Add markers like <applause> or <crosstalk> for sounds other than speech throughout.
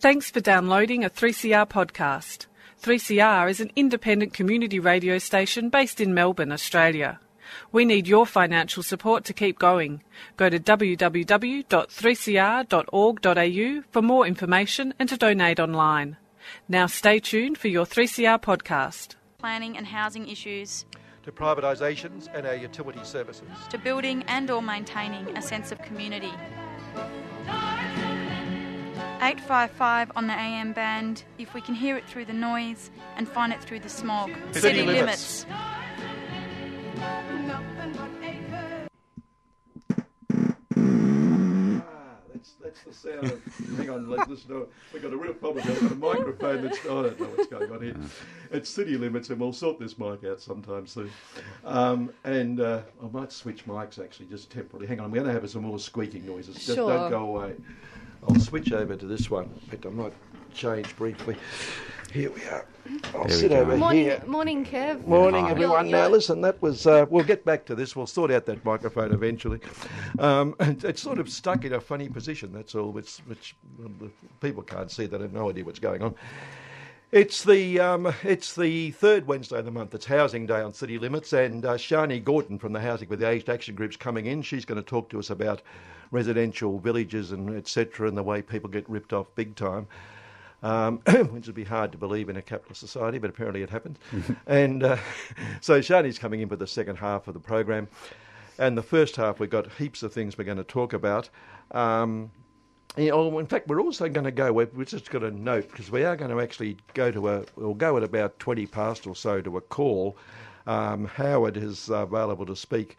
Thanks for downloading a 3CR podcast. 3CR is an independent community radio station based in Melbourne, Australia. We need your financial support to keep going. Go to www.3cr.org.au for more information and to donate online. Now stay tuned for your 3CR podcast. planning and housing issues, to privatisations and our utility services. to building and or maintaining a sense of community. 855 on the AM band if we can hear it through the noise and find it through the smog. City limits. Ah, that's, that's the sound of. hang on, let's listen to it. We've got a real problem here. We've got a microphone that's. I don't know what's going on here. It's city limits, and we'll sort this mic out sometime soon. Um, and uh, I might switch mics actually, just temporarily. Hang on, I'm going to have some more squeaking noises. Just Sure. don't go away. I'll switch over to this one. In fact, I might change briefly. Here we are. I'll There we sit go. over Morning, here. morning, Kev. Morning, Hi. everyone. You're- Now, you're- listen, that was. Uh, we'll get back to this. We'll sort out that microphone eventually. Um, <laughs> and it's sort of stuck in a funny position. That's all. Which, which well, the people can't see. They have no idea what's going on. It's the um, it's the third Wednesday of the month. It's Housing Day on City Limits, and uh, Shani Gordon from the Housing with the Aged Action Group's coming in. She's going to talk to us about residential villages and etc. and the way people get ripped off big time um, <clears throat> which would be hard to believe in a capitalist society, but apparently it happens. <laughs> and uh, <laughs> so Shani's coming in for the second half of the program. And the first half, we've got heaps of things we're going to talk about. Um, you know, in fact, we're also going to go, we've just got a note, because we are going to actually go to a, we'll go at about 20 past or so to a call. Um, Howard is available to speak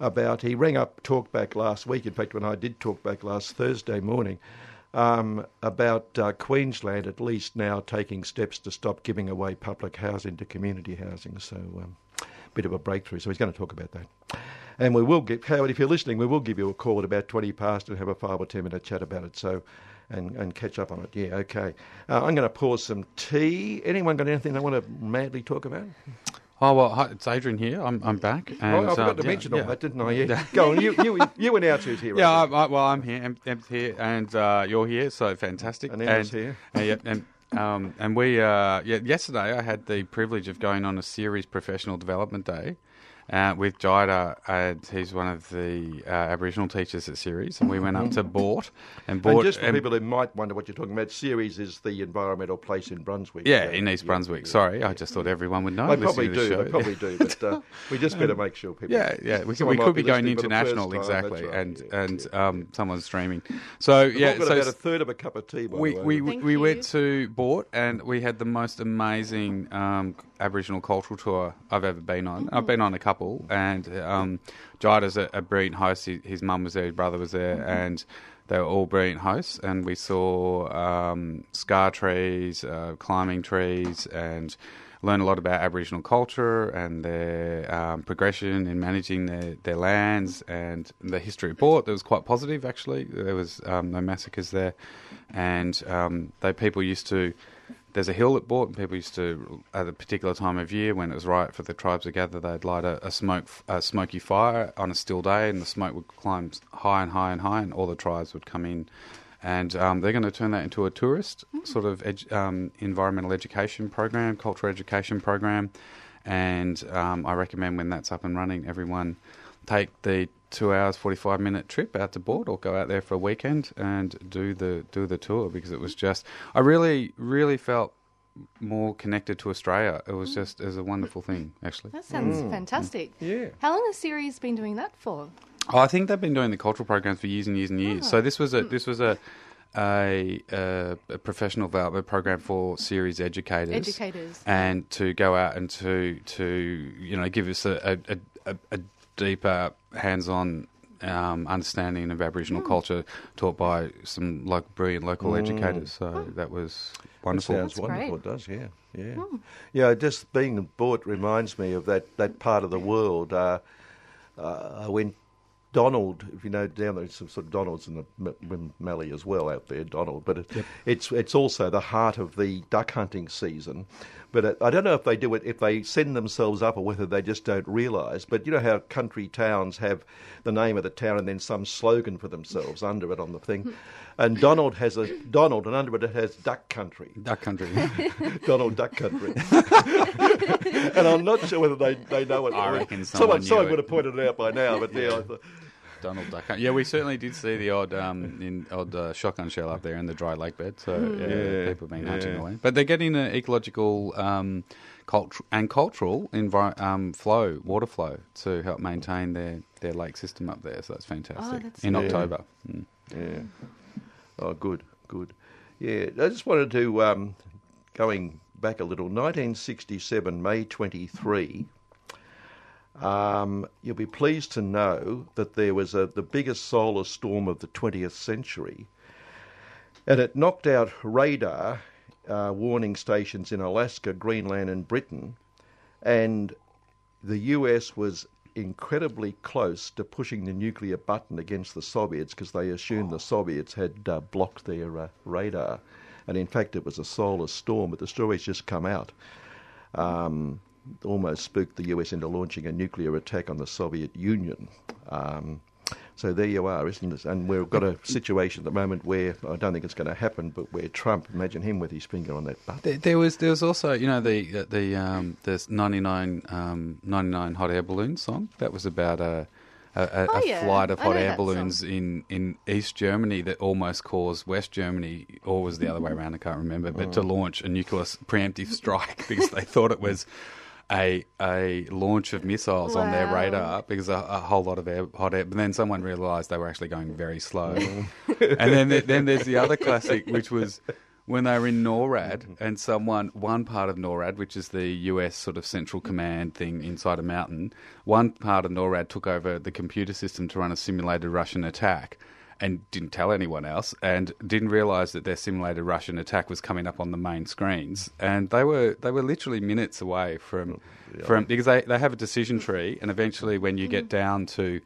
about, he rang up Talkback last week, in fact, when I did Talkback last Thursday morning, um, about uh, Queensland at least now taking steps to stop giving away public housing to community housing. So, um, bit of a breakthrough. So he's going to talk about that. And we will give Howard, if you're listening, we will give you a call at about twenty past and have a five or ten minute chat about it. So. And, and catch up on it. Yeah, okay. Uh, I'm going to pour some tea. Anyone got anything they want to madly talk about? Oh well, hi, it's Adrian here. I'm I'm back. And, oh, I forgot uh, to yeah, mention yeah. all that, didn't I? Yeah. Go on. You, you, you announce who's here. Yeah, I. I, well, I'm here. Em, Em's here, and uh, you're here, so fantastic. And Emma's here. uh, yeah, and um, and we uh, yeah, yesterday I had the privilege of going on a Ceres professional development day. Uh, with Jida, and he's one of the uh, Aboriginal teachers at Ceres, and we went up to Boort and Boort. And just for and- people who might wonder what you're talking about, Ceres is the environmental place in Brunswick. yeah, So, in East yeah, Brunswick. yeah. Sorry, I just thought everyone would know. They probably to the do. show. They probably do. But uh, <laughs> we just better make sure people. Yeah, yeah, we, could, we could be going listening for the first international, time, exactly, right, and yeah, and yeah. um, someone's streaming. So We've yeah, got so about a third of a cup of tea. By we the way. we, Thank we you. went to Boort and we had the most amazing um, Aboriginal cultural tour I've ever been on. I've been on a couple, and um, Jida's a, a brilliant host. He, his mum was there, his brother was there, and they were all brilliant hosts. And we saw um, scar trees, uh, climbing trees, and learned a lot about Aboriginal culture and their um, progression in managing their, their lands and the history of Boort. That was quite positive, actually. There was um, no massacres there, and um, they people used to. There's a hill at Boort, and people used to, at a particular time of year when it was right for the tribes to gather, they'd light a, a smoke, a smoky fire on a still day, and the smoke would climb high and high and high, and all the tribes would come in. And um, they're going to turn that into a tourist sort of edu- um, environmental education program, cultural education program. And um, I recommend when that's up and running, everyone take the two hours forty five minute trip out to Boort, or go out there for a weekend and do the do the tour because it was just I really really felt more connected to Australia. It was mm. just it was a wonderful thing actually. That sounds Mm. fantastic. Mm. Yeah. How long has Ceres been doing that for? Oh, I think they've been doing the cultural programs for years and years and years. Ah. So this was a mm. this was a a, a, a professional development program for Ceres educators. Educators. and to go out and to to you know give us a a, a, a deeper hands-on um, understanding of Aboriginal culture taught by some like brilliant local educators. So that was wonderful. That sounds That's wonderful. great. It does, yeah, yeah, yeah. Just being in Boort reminds me of that, that part of the world. Uh, uh, when Donald, if you know down there, some sort of Donald's in the M- M- Mallee as well out there, Donald. But it, it's it's also the heart of the duck hunting season. But I don't know if they do it if they send themselves up or whether they just don't realise. But you know how country towns have the name of the town and then some slogan for themselves under it on the thing. <laughs> and Donald has a Donald, and under it it has Duck Country. Duck country. <laughs> Donald Duck Country. <laughs> and I'm not sure whether they, they know it. I reckon someone, someone knew someone it. would have pointed it out by now, but yeah, I thought, Donald Duck. Hunt. Yeah, we certainly did see the odd um, in odd uh, shotgun shell up there in the dry lake bed. So yeah, Yeah, people have been hunting yeah. away. But they're getting an ecological um, cultu- and cultural envi- um, flow, water flow, to help maintain their, their lake system up there. So that's fantastic. that's in. October. Mm. yeah. Oh, good, good. Yeah, I just wanted to, um, going back a little, 1967, May 23. Um, you'll be pleased to know that there was a, the biggest solar storm of the 20th century, and it knocked out radar uh, warning stations in Alaska, Greenland, and Britain, and the US was incredibly close to pushing the nuclear button against the Soviets because they assumed the Soviets had uh, blocked their uh, radar. And in fact, it was a solar storm, but the story's just come out. Um, almost spooked the US into launching a nuclear attack on the Soviet Union. Um, so there you are, isn't it? And we've got a <laughs> situation at the moment where I don't think it's going to happen, but where Trump, imagine him with his finger on that button. There, there was there was also you know the the um, there's 99, um, 99 hot air balloons song that was about a a, a, Oh, a flight of hot air balloons song. in, in East Germany that almost caused West Germany or was the other way around I can't remember but Mm. to launch a nuclear preemptive strike <laughs> because they thought it was a a launch of missiles on their radar because a, a whole lot of air, hot air. But then someone realised they were actually going very slow. <laughs> And then then there's the other classic, which was when they were in NORAD mm-hmm. and someone one part of NORAD, which is the US sort of central command thing inside a mountain, one part of NORAD took over the computer system to run a simulated Russian attack. And didn't tell anyone else, and didn't realise that their simulated Russian attack was coming up on the main screens. And they were they were literally minutes away from oh, from because they, they have a decision tree, and eventually when you get mm-hmm. down to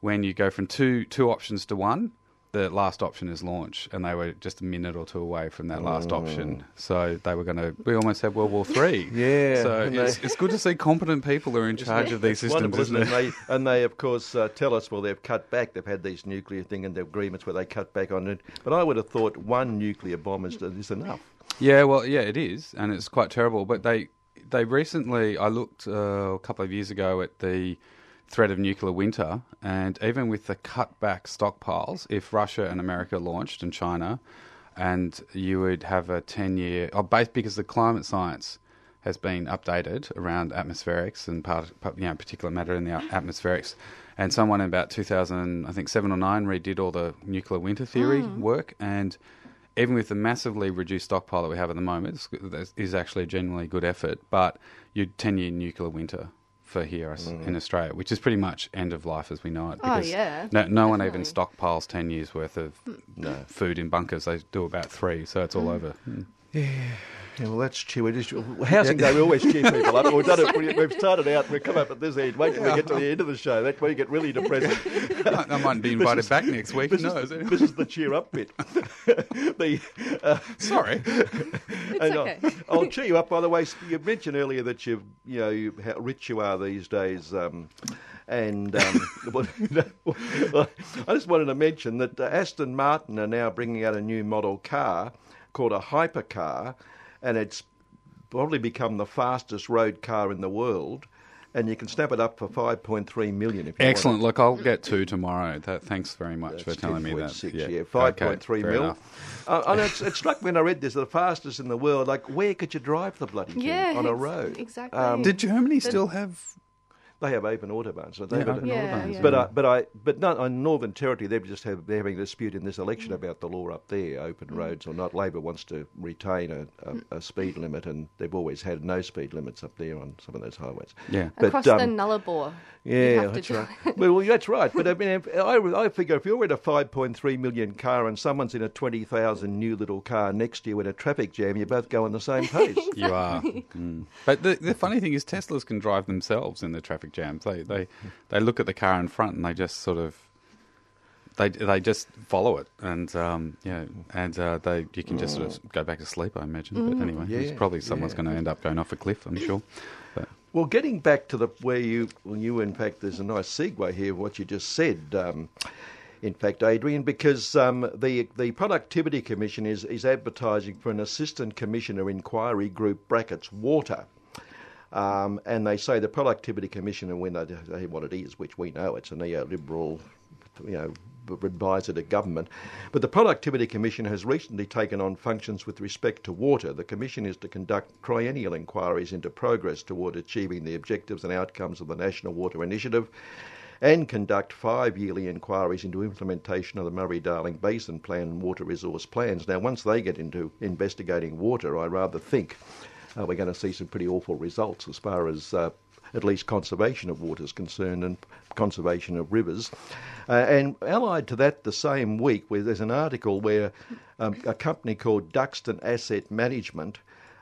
when you go from two two options to one, the last option is launch, and they were just a minute or two away from that last option. So they were going to. We almost had World War <laughs> Three. Yeah, So it's, it's good to see competent people who are in charge of these systems, isn't it? And they, and they, of course, uh, tell us, well, they've cut back. They've had these nuclear thing and the agreements where they cut back on it. But I would have thought one nuclear bomb is, is enough. Yeah, well, yeah, it is, and it's quite terrible. But they they recently, I looked uh, a couple of years ago at the threat of nuclear winter, and even with the cutback stockpiles, if Russia and America launched and China, and you would have a ten year, oh, based because the climate science has been updated around atmospherics and part, you know, particulate matter in the atmospherics. And someone in about 2000, I think seven or nine, redid all the nuclear winter theory hmm. work, and even with the massively reduced stockpile that we have at the moment, is actually a genuinely good effort. But your 10 year nuclear winter for here us in mm. Australia, which is pretty much end of life as we know it. Oh, because yeah, No, no one even stockpiles 10 years worth of hmm. food in bunkers. They do about three, so it's all hmm. over. Mm. Yeah, well, that's cheer. We just, <laughs> housing day, we always cheer people up. We've done it. we- We've started out. We've come up at this end. Wait till we get to the end of the show. That's where you get really depressing. <laughs> I might be invited back next week. This Who is, knows? this is the cheer up bit. <laughs> the, uh, Sorry. It's and I'll- okay. I'll, cheer you up. By the way, you mentioned earlier that you've you know, you, how rich you are these days. Um, and um, I just wanted to mention that uh, Aston Martin are now bringing out a new model car called a hypercar, and it's probably become the fastest road car in the world. And you can snap it up for 5.3 million if you want. Excellent. Look, I'll get two tomorrow. That, thanks very much for That's telling me that. 10.6, Yeah, yeah, Okay, five point three fair mil. enough. Uh, and it's, it struck me when I read this, the fastest in the world. Like, where could you drive the bloody thing Yeah, on a road? exactly. Um, Did Germany still have? They have open autobahns, don't they? Yeah, But- open Yeah, autobahns. yeah. But I, but I, but not on Northern Territory. They've just have they're having a dispute in this election about the law up there, open roads or not. Labor wants to retain a, a, a speed limit, and they've always had no speed limits up there on some of those highways. Yeah. But, Across the um, Nullarbor. Yeah, have that's do right. well, well, that's <laughs> right. But I mean, if, I, I figure if you're in a 5.3 million car and someone's in a 20,000 new little car next to you in a traffic jam, you both go on the same pace. <laughs> You are. <laughs> Mm. But the, the funny thing is, Teslas can drive themselves in the traffic jams. They, they, they look at the car in front and they just sort of. They, they just follow it and um, yeah and uh, they you can just sort of go back to sleep I imagine but anyway Yeah, probably someone's yeah. going to end up going off a cliff I'm sure but, Well, getting back to the where you, well, you in fact, there's a nice segue here of what you just said. Um, in fact, Adrian, because um, the the Productivity Commission is, is advertising for an assistant commissioner inquiry group brackets water. Um, and they say the Productivity Commissioner, when they say what it is, which we know it's a neoliberal, you know, advisor to government. But the Productivity Commission has recently taken on functions with respect to water. The Commission is to conduct triennial inquiries into progress toward achieving the objectives and outcomes of the National Water Initiative and conduct five yearly inquiries into implementation of the Murray Darling Basin Plan and water resource plans. Now, once they get into investigating water, I rather think uh, we're going to see some pretty awful results as far as uh, at least conservation of water is concerned and conservation of rivers. Uh, and allied to that, the same week, where there's an article where um, a company called Duxton Asset Management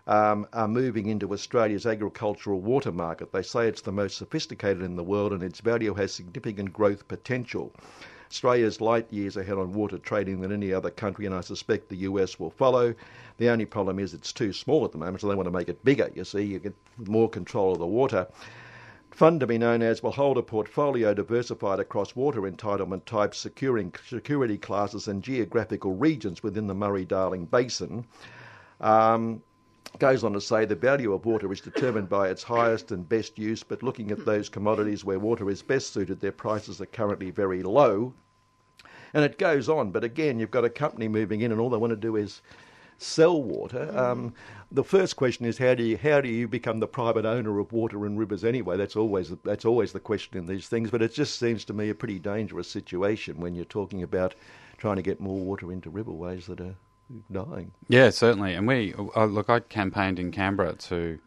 um, are moving into Australia's agricultural water market. They say it's the most sophisticated in the world and its value has significant growth potential. Australia's light years ahead on water trading than any other country, and I suspect the US will follow. The only problem is it's too small at the moment, so they want to make it bigger. You see, you get more control of the water. Fund to be known as will hold a portfolio diversified across water entitlement types, securing security classes and geographical regions within the Murray Darling Basin. Um, goes on to say the value of water is determined by its highest and best use, but looking at those commodities where water is best suited, their prices are currently very low. And it goes on, but again, you've got a company moving in, and all they want to do is sell water. Um, the first question is how do you how do you become the private owner of water and rivers anyway? That's always that's always the question in these things. But it just seems to me a pretty dangerous situation when you're talking about trying to get more water into riverways that are dying. Yeah, certainly. And we uh, look. I campaigned in Canberra to.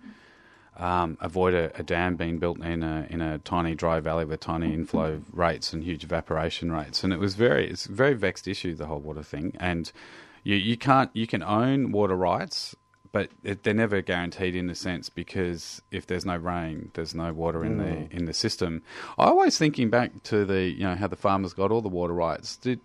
Um, avoid a, a, dam being built in a in a tiny dry valley with tiny inflow rates and huge evaporation rates, and it was very it's a very vexed issue the whole water thing, and you you can't you can own water rights but it, they're never guaranteed in a sense because if there's no rain, there's no water in mm. the in the system. I always thinking back to the you know how the farmers got all the water rights. Did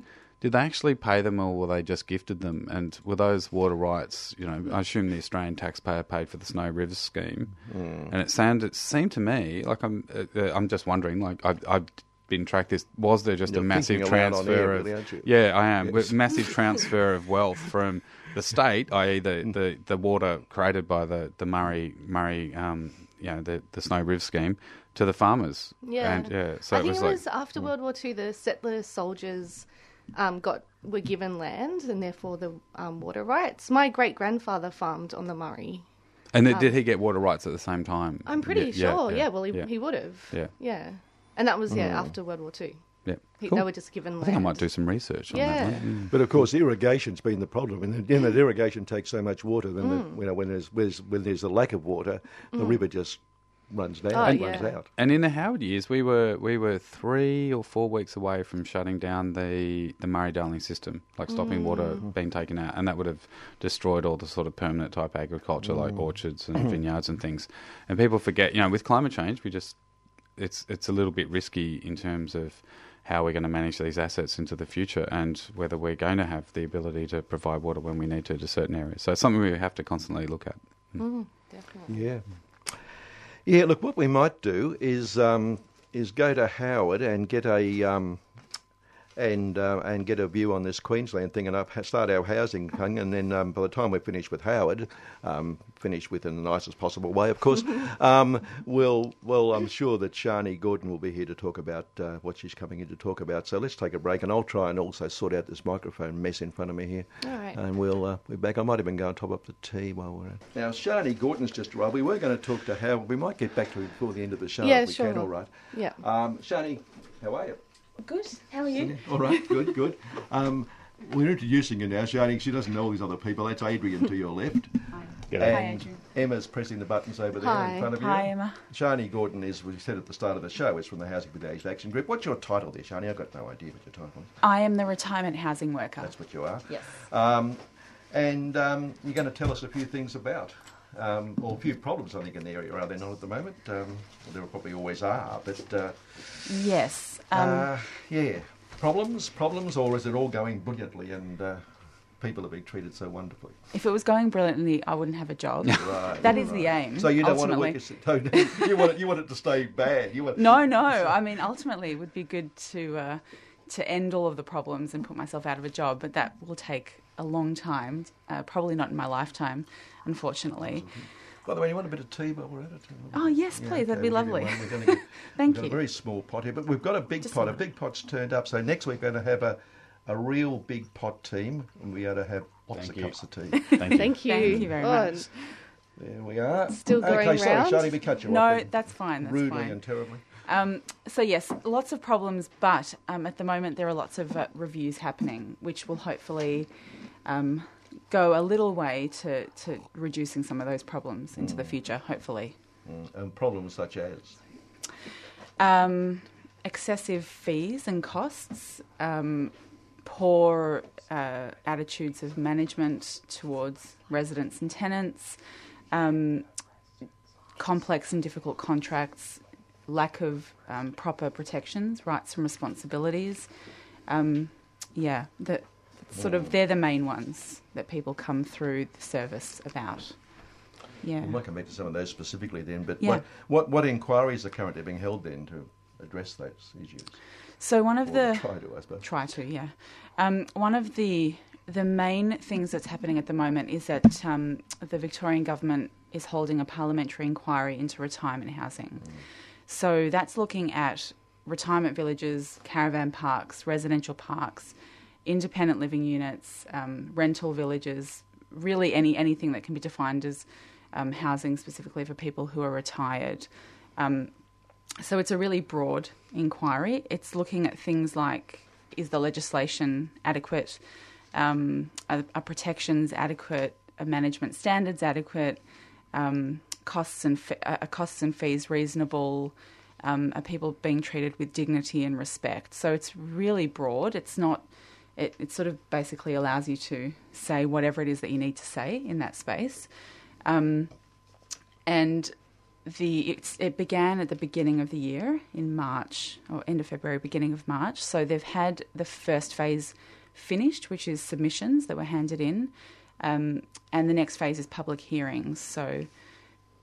did they actually pay them or were they just gifted them? And were those water rights? You know, I assume the Australian taxpayer paid for the Snowy Rivers scheme. Mm. And it sounded it seemed to me like I'm uh, uh I'm just wondering like I've, I've been tracked this was there just You're a massive transfer of yeah I am yes. massive <laughs> transfer of wealth from the state, i.e., the, the, the water created by the the Murray Murray, um, you know, the the Snowy River scheme, to the farmers. Yeah, and, yeah. So I it think was it was like, after mm. World War Two, the settler soldiers um, got were given land and therefore the um, water rights. My great grandfather farmed on the Murray. And um, did he get water rights at the same time? I'm pretty yeah, sure. Yeah, yeah. well, he, yeah. he would have. Yeah, yeah, and that was yeah mm. after World War Two. Yeah. Cool. They were just given land. I think I might do some research on yeah. that. Mm. But of course, irrigation's been the problem. And you know, irrigation takes so much water. Then mm. the, you know, when there's, when there's a lack of water, the mm. river just runs down oh, and yeah. runs out. And in the Howard years, we were we were three or four weeks away from shutting down the the Murray Darling system, like stopping mm. water being taken out, and that would have destroyed all the sort of permanent type agriculture, mm. like orchards and vineyards and things. And people forget, you know, with climate change, we just it's it's a little bit risky in terms of how we're going to manage these assets into the future and whether we're going to have the ability to provide water when we need to to certain areas. So it's something we have to constantly look at. Mm. mm, definitely. Yeah. Yeah, look, what we might do is um, is go to Howard and get a um, and uh, and get a view on this Queensland thing and start our housing thing. And then um, by the time we're finished with Howard, um, finished with in the nicest possible way, of course, <laughs> um, we'll well I'm sure that Shani Gordon will be here to talk about uh, what she's coming in to talk about. So let's take a break, and I'll try and also sort out this microphone mess in front of me here. All right. And we'll uh, be back. I might even go and top up the tea while we're at. Now Shani Gordon's just arrived. We were going to talk to Howard. We might get back to it before the end of the show yeah, if we sure. can. All right. Yeah. Um, Shani, how are you? Good. How are you? All right. Good. Good. Um, we're introducing you now, Shani. She doesn't know all these other people. That's Adrian to your left. Hi. Hi, Adrian. Emma's pressing the buttons over there Hi. in front of you. Hi, Emma. Shani Gordon is, we said at the start of the show, is from the Housing for the Aged Action Group. What's your title there, Shani? I've got no idea what your title is. I am the retirement housing worker. That's what you are. Yes. Um, and um, you're going to tell us a few things about, um, or a few problems, I think, in the area, are there not at the moment? Um, well, there probably always are, but. Uh, yes. Um, uh, yeah problems, problems, or is it all going brilliantly and uh, people are being treated so wonderfully? If it was going brilliantly, I wouldn't have a job. <laughs> Right, that is right. the aim. So you don't ultimately. want to work. <laughs> you want it, you want it to stay bad. You want no, <laughs> no. I mean, ultimately, it would be good to. Uh, to end all of the problems and put myself out of a job, but that will take a long time. Uh, probably not in my lifetime, unfortunately. By the way, you want a bit of tea while we're at it? Oh yes, Yeah, please. That'd be we'll you lovely. We're gonna <laughs> get- Thank we've got you. a very small pot here, but we've got a big Just pot. a A big pot's turned up. So next week we're going to have a, a real big pot team, and we ought to have lots Thank of you. cups of tea. Thank you. <laughs> Thank you. Thank you very Oh, much. there we are. Still going okay, going sorry, round? Charlie, we cut you off. No, that's fine. That's Rudely fine. and terribly. Um, so yes, lots of problems, but um, at the moment there are lots of uh, reviews happening, which will hopefully um, go a little way to, to reducing some of those problems into the future. Hopefully, Mm, And problems such as. um, excessive fees and costs, um, poor uh, attitudes of management towards residents and tenants, um, complex and difficult contracts, lack of um, proper protections, rights and responsibilities. Um, yeah, that sort of they're the main ones that people come through the service about. Yeah. We might come back to some of those specifically then, but Yeah. what, what, what inquiries are currently being held then to address those issues? So one of Or the try to, I suppose. Try to, yeah. Um, one of the the main things that's happening at the moment is that um, the Victorian government is holding a parliamentary inquiry into retirement housing. So that's looking at retirement villages, caravan parks, residential parks, independent living units, um, rental villages, really any anything that can be defined as um, housing specifically for people who are retired. Um, so it's a really broad inquiry. It's looking at things like is the legislation adequate, um, are, are protections adequate, are management standards adequate, um, costs and fe- are costs and fees reasonable, um, are people being treated with dignity and respect. So it's really broad. It's not. It, it sort of basically allows you to say whatever it is that you need to say in that space. Um, and the it began at the beginning of the year in March or end of February, beginning of March. So they've had the first phase finished, which is submissions that were handed in, um, and the next phase is public hearings. So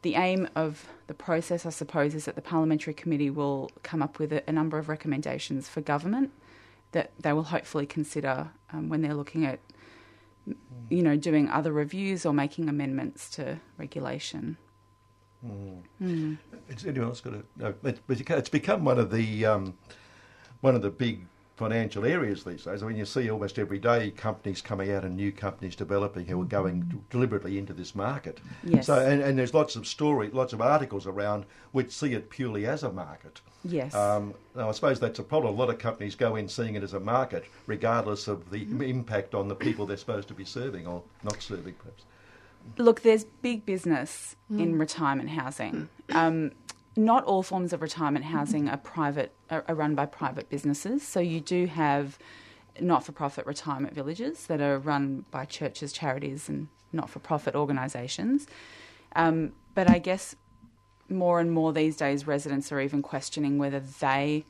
the aim of the process, I suppose, is that the parliamentary committee will come up with a, a number of recommendations for government that they will hopefully consider um, when they're looking at, you know, doing other reviews or making amendments to regulation. It's, anyone else got a, no, it, but it's become one of the um, one of the big financial areas these days. I mean, you see almost every day companies coming out and new companies developing who are going deliberately into this market. Yes. So, and, and there's lots of story, lots of articles around which see it purely as a market. Yes. Um, now, I suppose that's a problem. A lot of companies go in seeing it as a market, regardless of the Mm-hmm. impact on the people they're supposed to be serving or not serving, perhaps. Look, there's big business in retirement housing. Um, not all forms of retirement housing are private, are, run by private businesses. So you do have not-for-profit retirement villages that are run by churches, charities, and not-for-profit organisations. Um, but I guess more and more these days, residents are even questioning whether they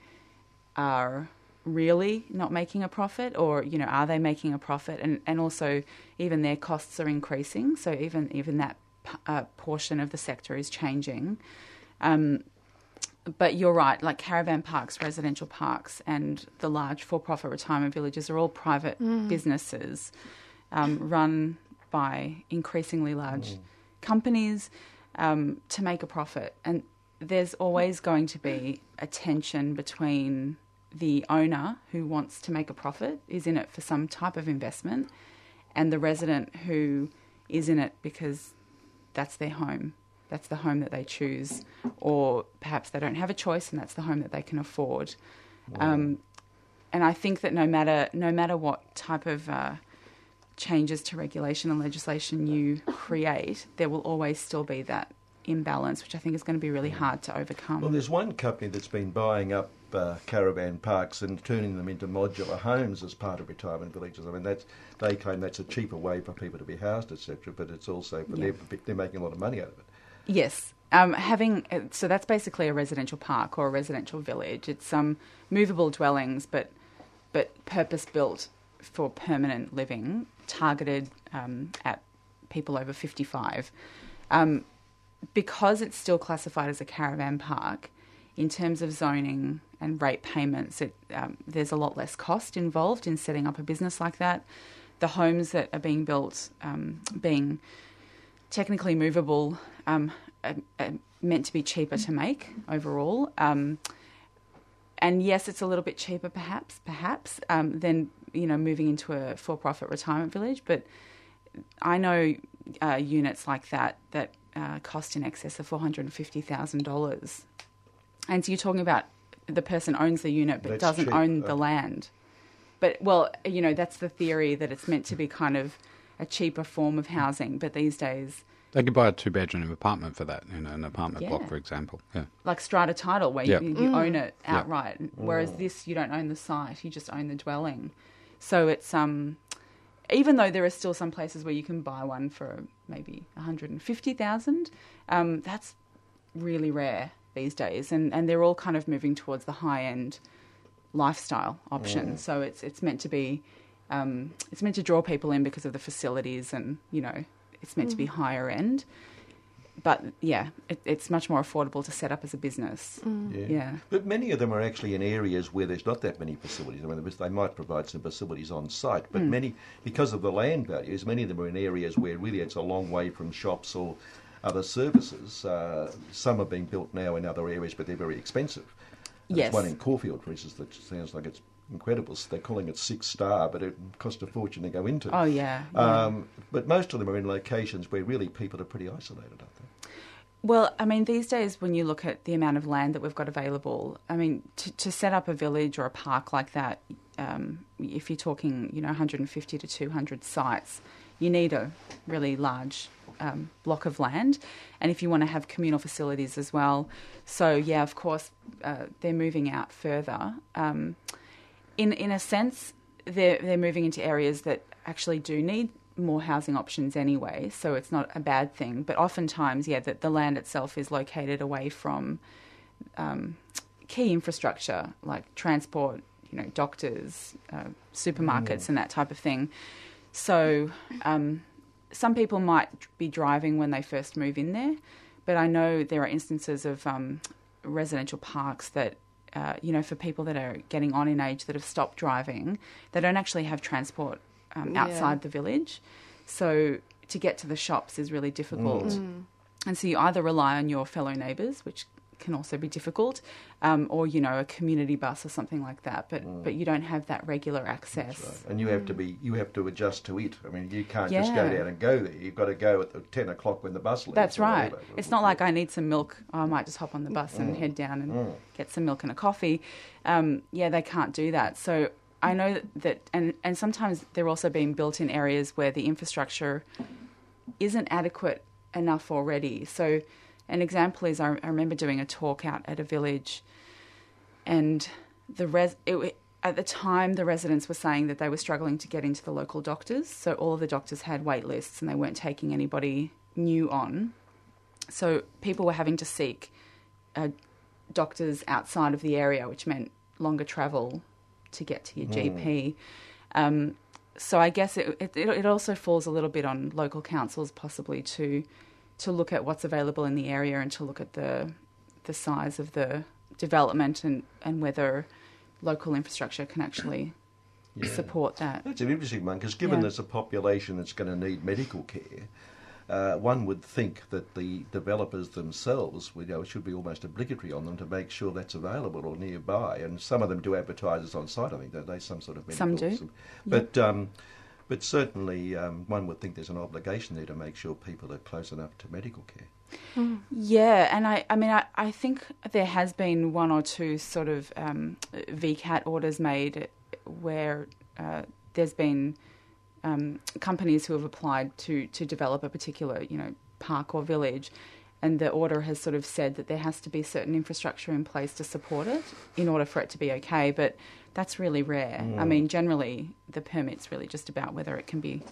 are really not making a profit or you know are they making a profit and and also even their costs are increasing so even even that uh, portion of the sector is changing um, but you're right like caravan parks residential parks and the large for-profit retirement villages are all private businesses um, run by increasingly large companies um, to make a profit. And there's always going to be a tension between the owner who wants to make a profit, is in it for some type of investment, and the resident who is in it because that's their home. That's the home that they choose, or perhaps they don't have a choice and that's the home that they can afford. Um, and I think that no matter no matter what type of uh, changes to regulation and legislation you create, there will always still be that imbalance, which I think is going to be really hard to overcome. Well, there's one company that's been buying up uh, caravan parks and turning them into modular homes as part of retirement villages. I mean, that's they claim that's a cheaper way for people to be housed, etc. But it's also for Yeah. they're, they're making a lot of money out of it. Yes. Um, having uh, so that's basically a residential park or a residential village. It's um, movable dwellings, but but purpose built for permanent living, targeted um, at people over fifty five. Um, because it's still classified as a caravan park, in terms of zoning and rate payments, it, um, there's a lot less cost involved in setting up a business like that. The homes that are being built, um, being technically movable, um, are meant to be cheaper to make overall. Um, and yes, it's a little bit cheaper, perhaps, perhaps, um, than you know moving into a for-profit retirement village. But I know uh, units like that that uh, cost in excess of four hundred and fifty thousand dollars, and so you're talking about the person owns the unit but That's doesn't cheap. own the Uh, land. But well, you know that's the theory that it's meant to be kind of a cheaper form of housing. But these days, They could buy a two bedroom apartment for that in an apartment block, for example. Yeah. like strata title where Yeah. you, you own it Yeah. outright whereas this you don't own the site you just own the dwelling so it's um even though there are still some places where you can buy one for maybe 150,000 um that's really rare these days and and they're all kind of moving towards the high end lifestyle option so it's it's meant to be um it's meant to draw people in because of the facilities and you know it's meant to be higher end but yeah, it, it's much more affordable to set up as a business. Yeah. Yeah. But many of them are actually in areas where there's not that many facilities. I mean, they might provide some facilities on site, but many, because of the land values, many of them are in areas where really it's a long way from shops or other services. Uh, some are being built now in other areas, but they're very expensive. There's Yes. one in Caulfield, for instance, that sounds like it's incredible. They're calling it six star, but it cost a fortune to go into. Oh yeah. yeah. Um, but most of them are in locations where really people are pretty isolated, aren't they? Well, I mean, these days when you look at the amount of land that we've got available, I mean, to, to set up a village or a park like that, um, if you're talking, you know, 150 to 200 sites, you need a really large um, block of land, and if you want to have communal facilities as well. So yeah, of course, uh, they're moving out further. Um, in in a sense, they're they're moving into areas that actually do need more housing options anyway, so it's not a bad thing. But oftentimes, yeah, that the land itself is located away from um, key infrastructure like transport, you know, doctors, uh, supermarkets, and that type of thing. So um, some people might be driving when they first move in there, but I know there are instances of um, residential parks that. Uh, you know, for people that are getting on in age that have stopped driving, they don't actually have transport um, Yeah. outside the village. So to get to the shops is really difficult. And so you either rely on your fellow neighbours, which can also be difficult, um, or you know a community bus or something like that. But but you don't have that regular access. Right. And you have to be, you have to adjust to it. I mean, you can't just go down and go there. You've got to go at the ten o'clock when the bus leaves. That's right. whatever. It's not like I need some milk. I might just hop on the bus and head down and get some milk and a coffee. Um, yeah, they can't do that. So I know that, that and, and sometimes they're also being built in areas where the infrastructure isn't adequate enough already. So an example is I, I remember doing a talk out at a village and the res it, at the time the residents were saying that they were struggling to get into the local doctors. So all of the doctors had wait lists and they weren't taking anybody new on. So people were having to seek uh, doctors outside of the area which meant longer travel to get to your gp um, so i guess it, it, it also falls a little bit on local councils possibly to to look at what's available in the area and to look at the the size of the development and, and whether local infrastructure can actually support that. That's an interesting one because given Yeah. there's a population that's going to need medical care, uh, one would think that the developers themselves, would, you know, it should be almost obligatory on them to make sure that's available or nearby. And some of them do advertise it on site. I think don't they some sort of medical. Some do. some- But um, but certainly um, one would think there's an obligation there to make sure people are close enough to medical care. Yeah, and I, I mean, I, I think there has been one or two sort of um, VCAT orders made where uh, there's been um, companies who have applied to, to develop a particular, you know, park or village, and the order has sort of said that there has to be certain infrastructure in place to support it in order for it to be okay. But that's really rare. I mean, generally, the permit's really just about whether it can be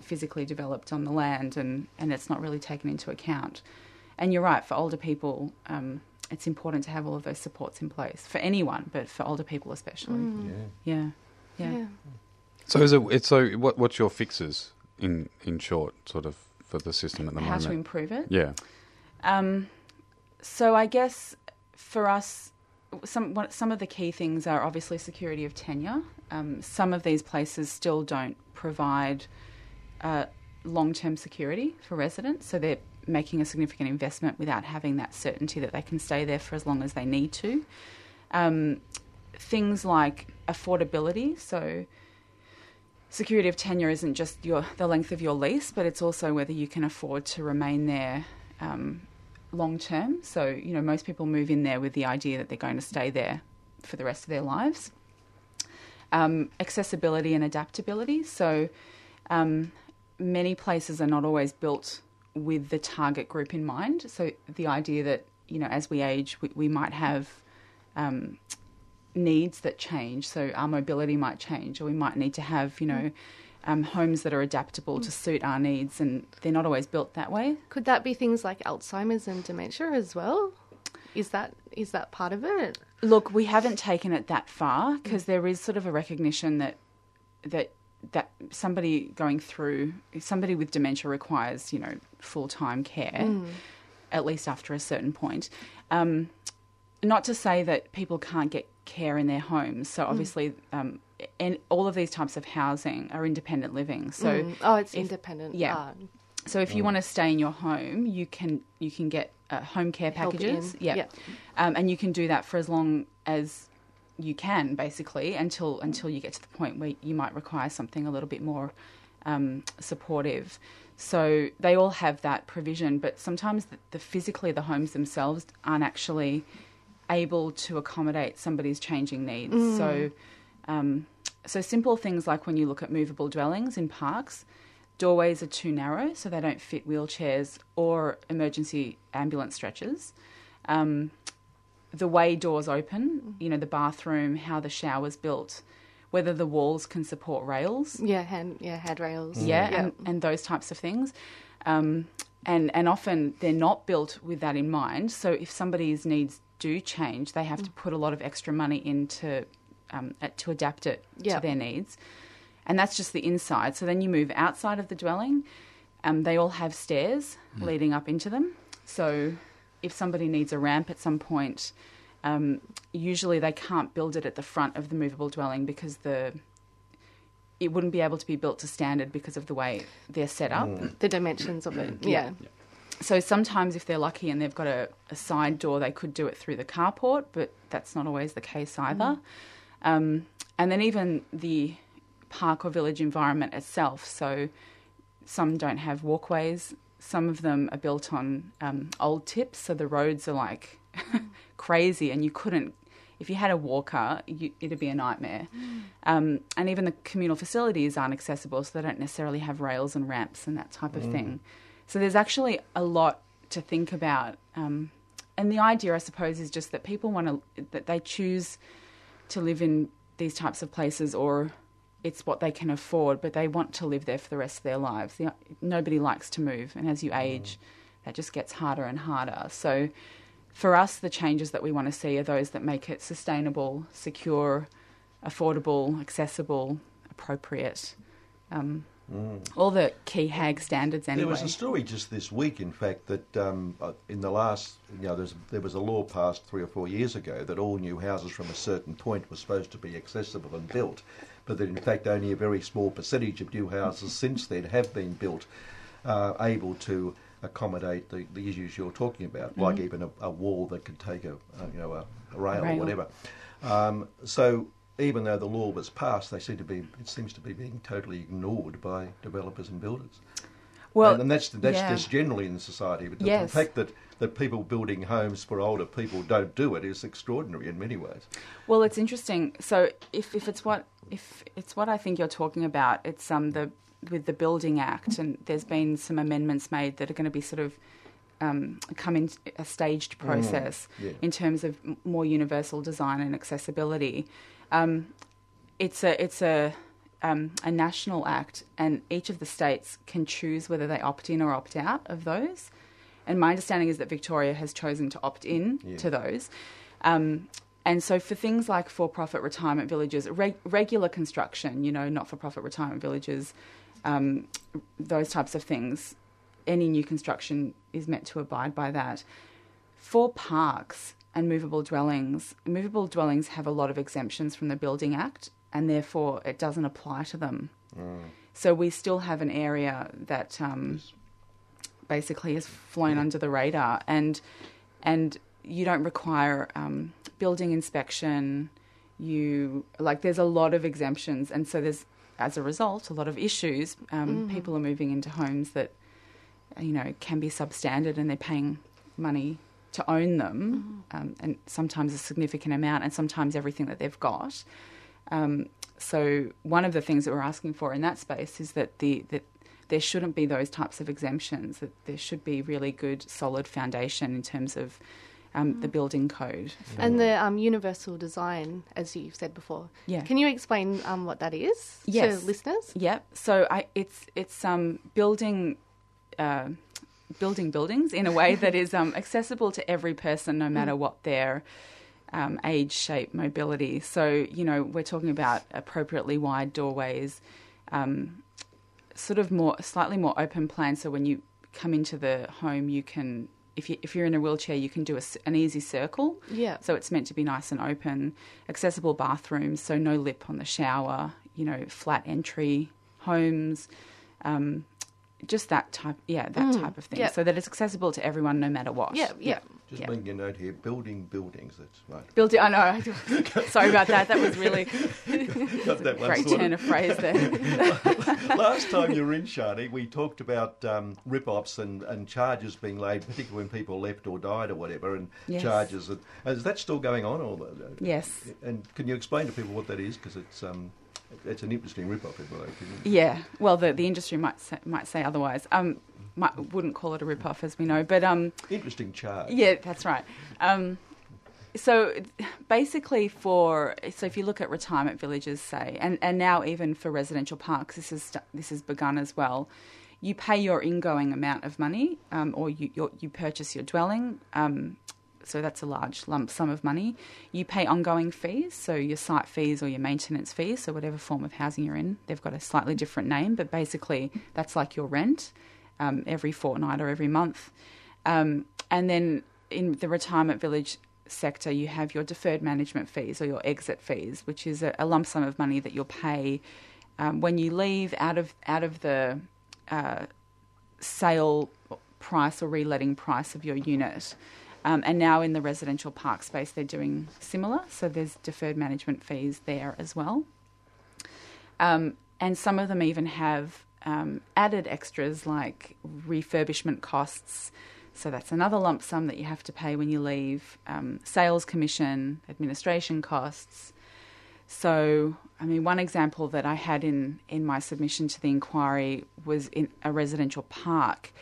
physically developed on the land, and, and it's not really taken into account. And you're right, for older people, um, it's important to have all of those supports in place for anyone, but for older people especially. Yeah. Yeah. Yeah. Yeah. So is it? So. What, what's your fixes in in short, sort of, for the system at the moment? How to improve it? yeah. Um, so I guess for us, some some of the key things are obviously security of tenure. Um, some of these places still don't provide uh, long-term security for residents, so they're making a significant investment without having that certainty that they can stay there for as long as they need to. Um, things like affordability, so security of tenure isn't just your the length of your lease, but it's also whether you can afford to remain there um, long term. So you know most people move in there with the idea that they're going to stay there for the rest of their lives. Um, accessibility and adaptability. So um, many places are not always built with the target group in mind. So the idea that you know as we age, we, we might have um, needs that change. So our mobility might change, or we might need to have, you know, um, homes that are adaptable to suit our needs, and they're not always built that way. Could that be things like Alzheimer's and dementia as well? Is that is that part of it? Look, we haven't taken it that far because there is sort of a recognition that that that somebody going through somebody with dementia requires, you know, full time care, at least after a certain point. Um, not to say that people can't get care in their homes. So obviously, um, and all of these types of housing are independent living. So Mm. Oh, it's if- independent. yeah. ah, so if you want to stay in your home, you can you can get uh, home care Help packages. in. Yeah, Yeah. Um, and you can do that for as long as you can, basically, until until you get to the point where you might require something a little bit more um, supportive. So they all have that provision, but sometimes the, the physically the homes themselves aren't actually able to accommodate somebody's changing needs. So, um, so simple things like when you look at movable dwellings in parks, doorways are too narrow, so they don't fit wheelchairs or emergency ambulance stretchers. Um, the way doors open, you know, the bathroom, how the shower's built, whether the walls can support rails, yeah, hand yeah handrails. yeah, And, and those types of things. Um, and and often they're not built with that in mind. So if somebody's needs do change, they have to put a lot of extra money into um, to adapt it Yeah. to their needs. And that's just the inside. So then you move outside of the dwelling. Um, they all have stairs leading up into them. So if somebody needs a ramp at some point, um, usually they can't build it at the front of the movable dwelling because the it wouldn't be able to be built to standard because of the way they're set up. the dimensions of it. Yeah. So sometimes, if they're lucky and they've got a, a side door, they could do it through the carport, but that's not always the case either. Um, and then even the park or village environment itself. So some don't have walkways. Some of them are built on um, old tips, so the roads are like <laughs> crazy, and you couldn't. If you had a walker, you, it'd be a nightmare. Um, and even the communal facilities aren't accessible, so they don't necessarily have rails and ramps and that type of thing. So there's actually a lot to think about. Um, and the idea, I suppose, is just that people want to, that they choose to live in these types of places or it's what they can afford, but they want to live there for the rest of their lives. Nobody likes to move, and as you age, that just gets harder and harder. So, for us, the changes that we want to see are those that make it sustainable, secure, affordable, accessible, appropriate. Um, All the key HAAG standards, anyway. There was a story just this week, in fact, that um, uh, in the last, you know, there's, there was a law passed three or four years ago that all new houses from a certain point were supposed to be accessible and built, but that in fact only a very small percentage of new houses <laughs> since then have been built uh, able to accommodate the, the issues you're talking about, like even a, a wall that could take a, a you know a, a rail, rail. or whatever. Um, so even though the law was passed, they seem to be it seems to be being totally ignored by developers and builders. well, and, and that's that's yeah. just generally in society. But the, Yes. the fact that, that people building homes for older people don't do it is extraordinary in many ways. Well, it's interesting. So if, if it's what if it's what I think you're talking about, it's um the with the Building Act, and there's been some amendments made that are going to be sort of um, come in a staged process yeah. in terms of more universal design and accessibility. Um, it's a it's a um, a national act, and each of the states can choose whether they opt in or opt out of those. And my understanding is that Victoria has chosen to opt in Yeah. to those. Um, and so, for things like for profit retirement villages, reg- regular construction, you know, not for profit retirement villages, um, those types of things, any new construction is meant to abide by that. For parks, and movable dwellings. Movable dwellings have a lot of exemptions from the Building Act, and therefore it doesn't apply to them. So we still have an area that um, basically has flown under the radar, and and you don't require um, building inspection. You like there's a lot of exemptions, and so there's as a result a lot of issues. Um, People are moving into homes that you know can be substandard, and they're paying money to own them, um, and sometimes a significant amount, and sometimes everything that they've got. Um, so one of the things that we're asking for in that space is that the that there shouldn't be those types of exemptions. That there should be really good, solid foundation in terms of um, the building code. And the um, universal design, as you've said before. Yeah. Can you explain um, what that is Yes. to listeners? Yep. So I, it's it's um, building. Uh, building buildings in a way that is um, accessible to every person, no matter what their um, age, shape, mobility. So you know, we're talking about appropriately wide doorways, um, sort of more, slightly more open plan. So when you come into the home, you can, if you if you're in a wheelchair, you can do a an easy circle. Yeah. So it's meant to be nice and open, accessible bathrooms, so no lip on the shower. You know, flat entry homes. Um, just that type, yeah, that type of thing, yeah. so that it's accessible to everyone, no matter what. Yeah, yeah. Just Yeah. making a note here, building buildings, that's right. Build it. I know. <laughs> Sorry about that. That was really <laughs> Got that <laughs> one great turn of phrase there. Last time you were in, Shani, we talked about um, rip-offs and, and charges being laid, particularly when people left or died or whatever, and Yes. charges. And, is that still going on? Or, Yes. And can you explain to people what that is? Because it's um, it's an interesting rip-off, in my opinion. Yeah. Well, the the industry might say, might say otherwise. Um, might, wouldn't call it a rip off, as we know, but um, Interesting charge. Yeah, that's right. Um, so basically, for so if you look at retirement villages, say, and, and now even for residential parks, this is this has begun as well. You pay your ingoing amount of money, um, or you your, you purchase your dwelling. So that's a large lump sum of money. You pay ongoing fees, so your site fees or your maintenance fees, so whatever form of housing you're in, they've got a slightly different name, but basically that's like your rent um, every fortnight or every month. Um, and then in the retirement village sector, you have your deferred management fees or your exit fees, which is a, a lump sum of money that you'll pay um, when you leave out of out of the uh, sale price or reletting price of your unit. Um, and now in the residential park space, they're doing similar. So there's deferred management fees there as well. Um, and some of them even have um, added extras like refurbishment costs. So that's another lump sum that you have to pay when you leave. Um, sales commission, administration costs. So, I mean, one example that I had in, in my submission to the inquiry was in a residential park.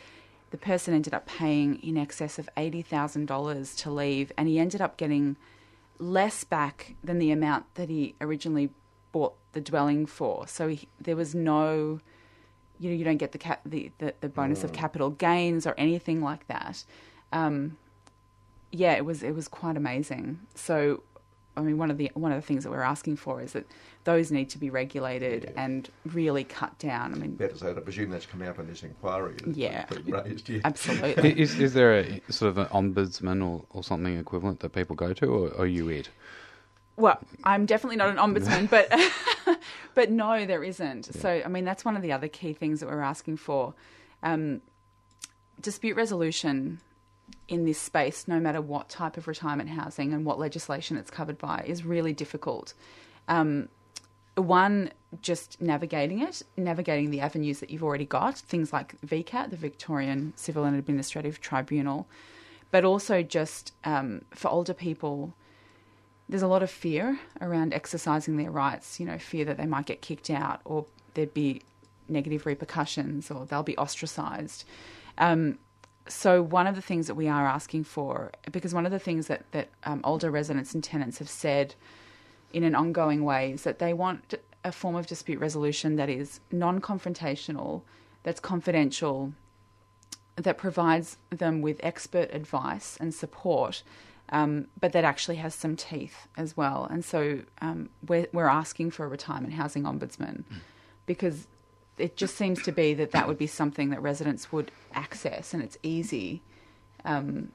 The person ended up paying in excess of $80,000 to leave, and he ended up getting less back than the amount that he originally bought the dwelling for. So he, there was no, you know, you don't get the cap, the, the, the bonus of capital gains or anything like that. Um, yeah, it was it was quite amazing. So, I mean, one of the one of the things that we're asking for is that those need to be regulated and really cut down. I mean, Better say, I presume that's coming up in this inquiry. that's Yeah. raised, yeah. absolutely. Is, is there a sort of an ombudsman or, or something equivalent that people go to, or are you it? Well, I'm definitely not an ombudsman, but <laughs> but no, there isn't. So, I mean, that's one of the other key things that we're asking for. Um, dispute resolution in this space, no matter what type of retirement housing and what legislation it's covered by, is really difficult. Um, one, just navigating it, navigating the avenues that you've already got, things like VCAT, the Victorian Civil and Administrative Tribunal, but also just um, for older people there's a lot of fear around exercising their rights, you know, fear that they might get kicked out or there'd be negative repercussions or they'll be ostracized. Um, so one of the things that we are asking for, because one of the things that, that um, older residents and tenants have said in an ongoing way is that they want a form of dispute resolution that is non-confrontational, that's confidential, that provides them with expert advice and support, um, but that actually has some teeth as well. And so um, we're, we're asking for a retirement housing ombudsman because it just seems to be that that would be something that residents would access and it's easy. Um,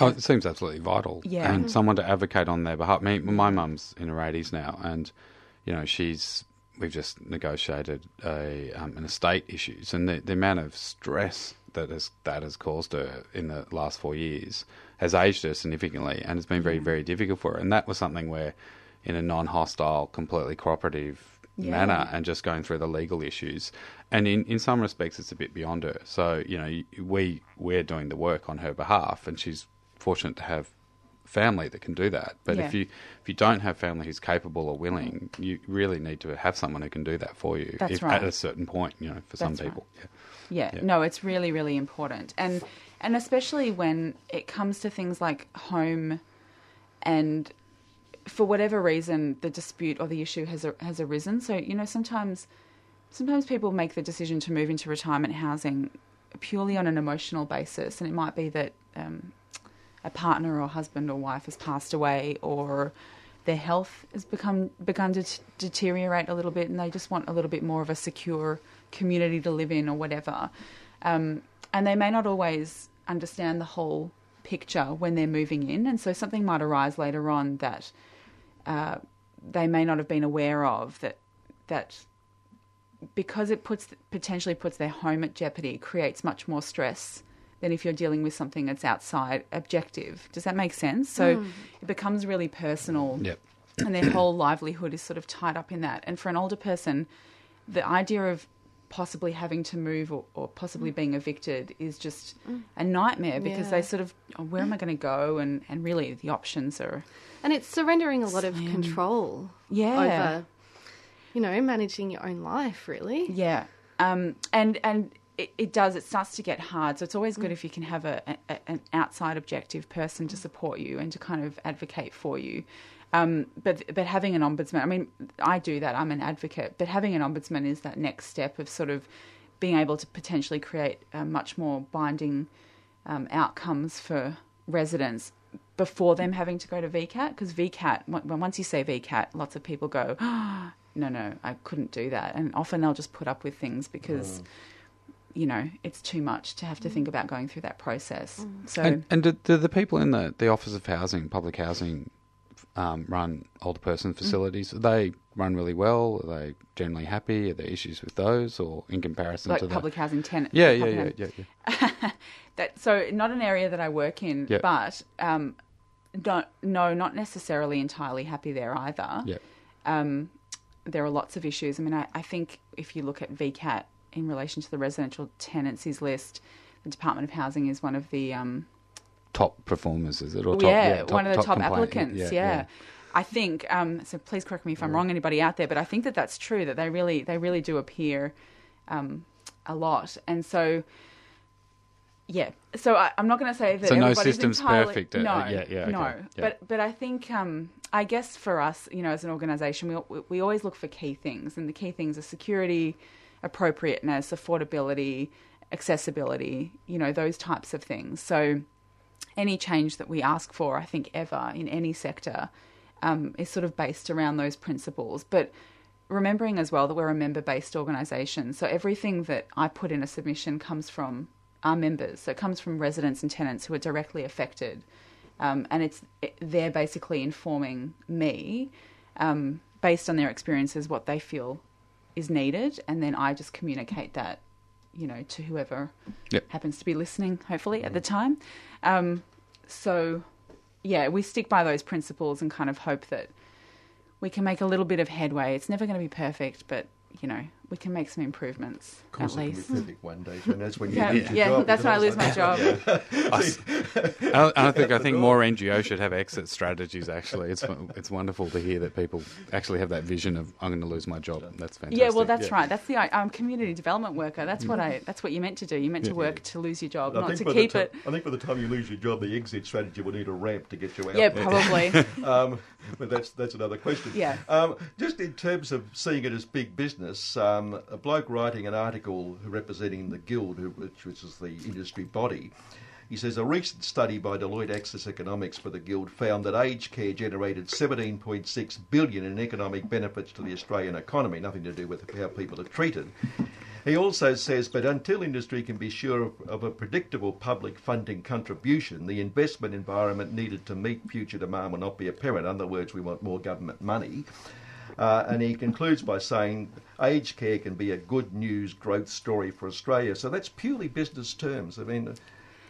Oh, it seems absolutely vital. Yeah. And someone to advocate on their behalf. Me, my mum's in her 80s now, and, you know, she's, we've just negotiated a, um, an estate issues, and the, the amount of stress that has, that has caused her in the last four years has aged her significantly, and it's been very, very difficult for her. And that was something where, in a non hostile, completely cooperative Yeah. manner, and just going through the legal issues. And in, in some respects, it's a bit beyond her. So, you know, we, we're doing the work on her behalf, and she's fortunate to have family that can do that. But if you if you don't have family who's capable or willing, you really need to have someone who can do that for you. That's if, right. At a certain point, you know, for some That's right. people. Yeah. Yeah, Yeah. no, it's really, really important, and and especially when it comes to things like home, and for whatever reason, the dispute or the issue has has arisen. So you know, sometimes sometimes people make the decision to move into retirement housing purely on an emotional basis, and it might be that um, a partner or husband or wife has passed away, or their health has become begun to t- deteriorate a little bit, and they just want a little bit more of a secure community to live in, or whatever. Um, and they may not always understand the whole picture when they're moving in, and so something might arise later on that uh, they may not have been aware of that that because it puts potentially puts their home at jeopardy creates much more stress than if you're dealing with something that's outside objective. Does that make sense? So it becomes really personal Yep. <clears throat> and their whole livelihood is sort of tied up in that. And for an older person, the idea of possibly having to move or, or possibly being evicted is just a nightmare because Yeah. they sort of, oh, where am I going to go? And, and really the options are, And it's surrendering a lot of control Yeah. over, you know, managing your own life, really. yeah. Um, and, and it, it does, it starts to get hard. So it's always good if you can have a, a, an outside objective person to support you and to kind of advocate for you. Um, but but having an ombudsman, I mean, I do that. I'm an advocate, but having an ombudsman is that next step of sort of being able to potentially create uh, much more binding um, outcomes for residents before them having to go to VCAT. Because VCAT, once you say VCAT, lots of people go, oh, <gasps> "No, no, I couldn't do that," and often they'll just put up with things because. You know, it's too much to have to think about going through that process. So, And, and do, do the people in the, the Office of Housing, Public Housing, um, run older person facilities? They run really well. Are they generally happy? Are there issues with those, or in comparison like to public housing tenants? Yeah, yeah, yeah, yeah, yeah. that so not an area that I work in, Yeah. but um, don't, no, not necessarily entirely happy there either. Yeah. Um, there are lots of issues. I mean, I, I think if you look at VCAT in relation to the residential tenancies list, the Department of Housing is one of the um, Top performers, is it? Or top, yeah, one of the top, complaint- applicants. Yeah, I think. Um, so please correct me if I'm wrong, anybody out there, but I think that that's true. That they really, they really do appear um, a lot, and so. Yeah, so I, I'm not going to say that So no system's entirely, perfect, No, uh, yeah, yeah, no, okay, yeah. but but I think um, I guess for us, you know, as an organisation, we we always look for key things, and the key things are security, appropriateness, affordability, accessibility, you know, those types of things. So any change that we ask for, I think, ever in any sector, um, is sort of based around those principles. But remembering as well that we're a member based organisation, so everything that I put in a submission comes from our members. So it comes from residents and tenants who are directly affected. Um, and it's they're basically informing me um, based on their experiences what they feel is needed, and then I just communicate that, you know, to whoever Yep. happens to be listening, hopefully at the time. Um, so, yeah, we stick by those principles and kind of hope that we can make a little bit of headway. It's never going to be perfect, but you know, we can make some improvements Of course, at it can least. be perfect one day, and that's when you Yeah, lose your yeah, job. that's when I lose my job. <laughs> I, I, I think I think <laughs> more NGOs should have exit strategies. Actually, it's it's wonderful to hear that people actually have that vision of I'm going to lose my job. That's fantastic. Yeah, well, that's right. That's the I'm community development worker. That's what Mm-hmm. I. That's what you meant to do. You meant to work to lose your job, I not to keep ti- it. I think by the time you lose your job, the exit strategy will need a ramp to get you out. Yeah, there. probably. <laughs> um, but that's that's another question. Yeah. Um, just in terms of seeing it as big business, um, Um, a bloke writing an article representing the Guild, which, which is the industry body, he says a recent study by Deloitte Access Economics for the Guild found that aged care generated 17.6 billion in economic benefits to the Australian economy. Nothing to do with how people are treated. He also says, but until industry can be sure of, of, a predictable public funding contribution, the investment environment needed to meet future demand will not be apparent. In other words, we want more government money. Uh, and he concludes by saying aged care can be a good news growth story for Australia. So that's purely business terms. I mean, uh,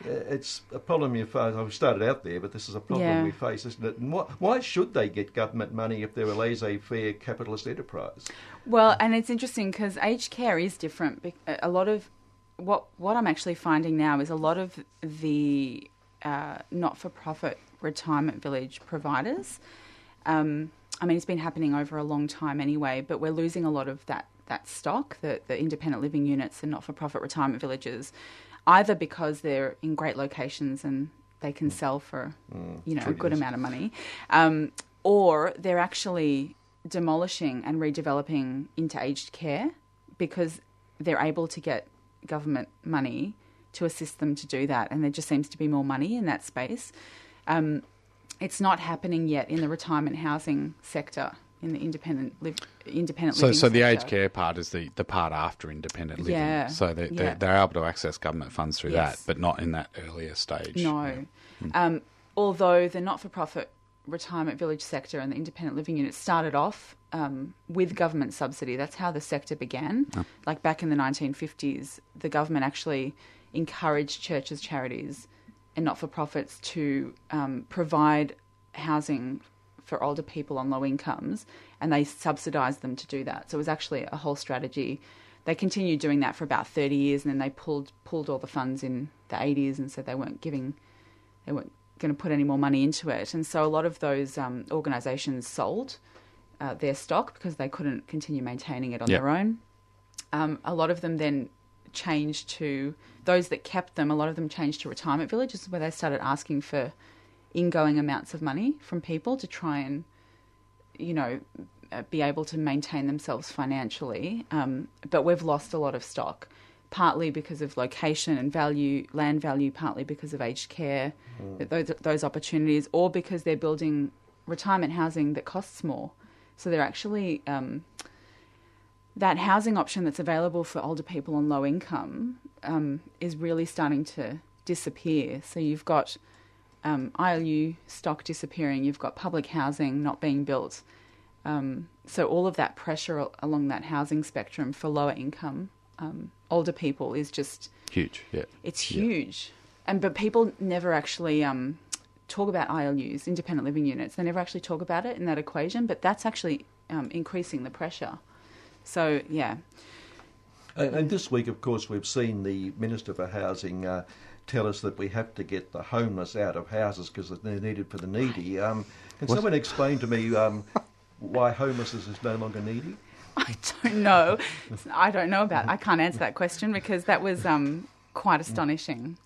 it's a problem you face. I've started out there, but this is a problem Yeah. we face, isn't it? And why, why should they get government money if they're a laissez-faire capitalist enterprise? Well, and it's interesting because aged care is different. A lot of what what I'm actually finding now is a lot of the uh, not-for-profit retirement village providers. Um, I mean, it's been happening over a long time anyway, but we're losing a lot of that that stock, the the independent living units and not-for-profit retirement villages, either because they're in great locations and they can sell for you know a good amount of money, um, or they're actually demolishing and redeveloping into aged care because they're able to get government money to assist them to do that, and there just seems to be more money in that space. Um, it's not happening yet in the retirement housing sector, in the independent live, independent So, living. so so the aged care part is the, the part after independent living. Yeah, So they, they're, they're able to access government funds through Yes. that, but not in that earlier stage. No. Um, although the not for profit retirement village sector and the independent living units started off um, with government subsidy. That's how the sector began. Like back in the 1950s, the government actually encouraged churches, charities, and not for profits to um, provide housing for older people on low incomes, and they subsidised them to do that. So it was actually a whole strategy. They continued doing that for about 30 years, and then they pulled pulled all the funds in the 80s and said they weren't giving, they weren't going to put any more money into it. And so a lot of those um, organisations sold uh, their stock because they couldn't continue maintaining it on Yep. their own. Um, a lot of them then changed to those that kept them. A lot of them changed to retirement villages where they started asking for ingoing amounts of money from people to try and, you know, uh, be able to maintain themselves financially. Um, but we've lost a lot of stock, partly because of location and value, land value, partly because of aged care, those those opportunities, or because they're building retirement housing that costs more. So they're actually um, that housing option that's available for older people on low income um, is really starting to disappear. So you've got um, ILU stock disappearing, you've got public housing not being built. Um, so all of that pressure along that housing spectrum for lower income um, older people is just Huge, yeah. it's Yeah. huge. And but people never actually um, talk about ILUs, independent living units. They never actually talk about it in that equation. But that's actually um, increasing the pressure. So yeah, And, and this week, of course, we've seen the Minister for Housing uh, tell us that we have to get the homeless out of houses because they're needed for the needy. Um, can someone explain to me um, why homelessness is no longer needy? <laughs> I don't know. I don't know about. I can't answer that question because that was um, quite astonishing.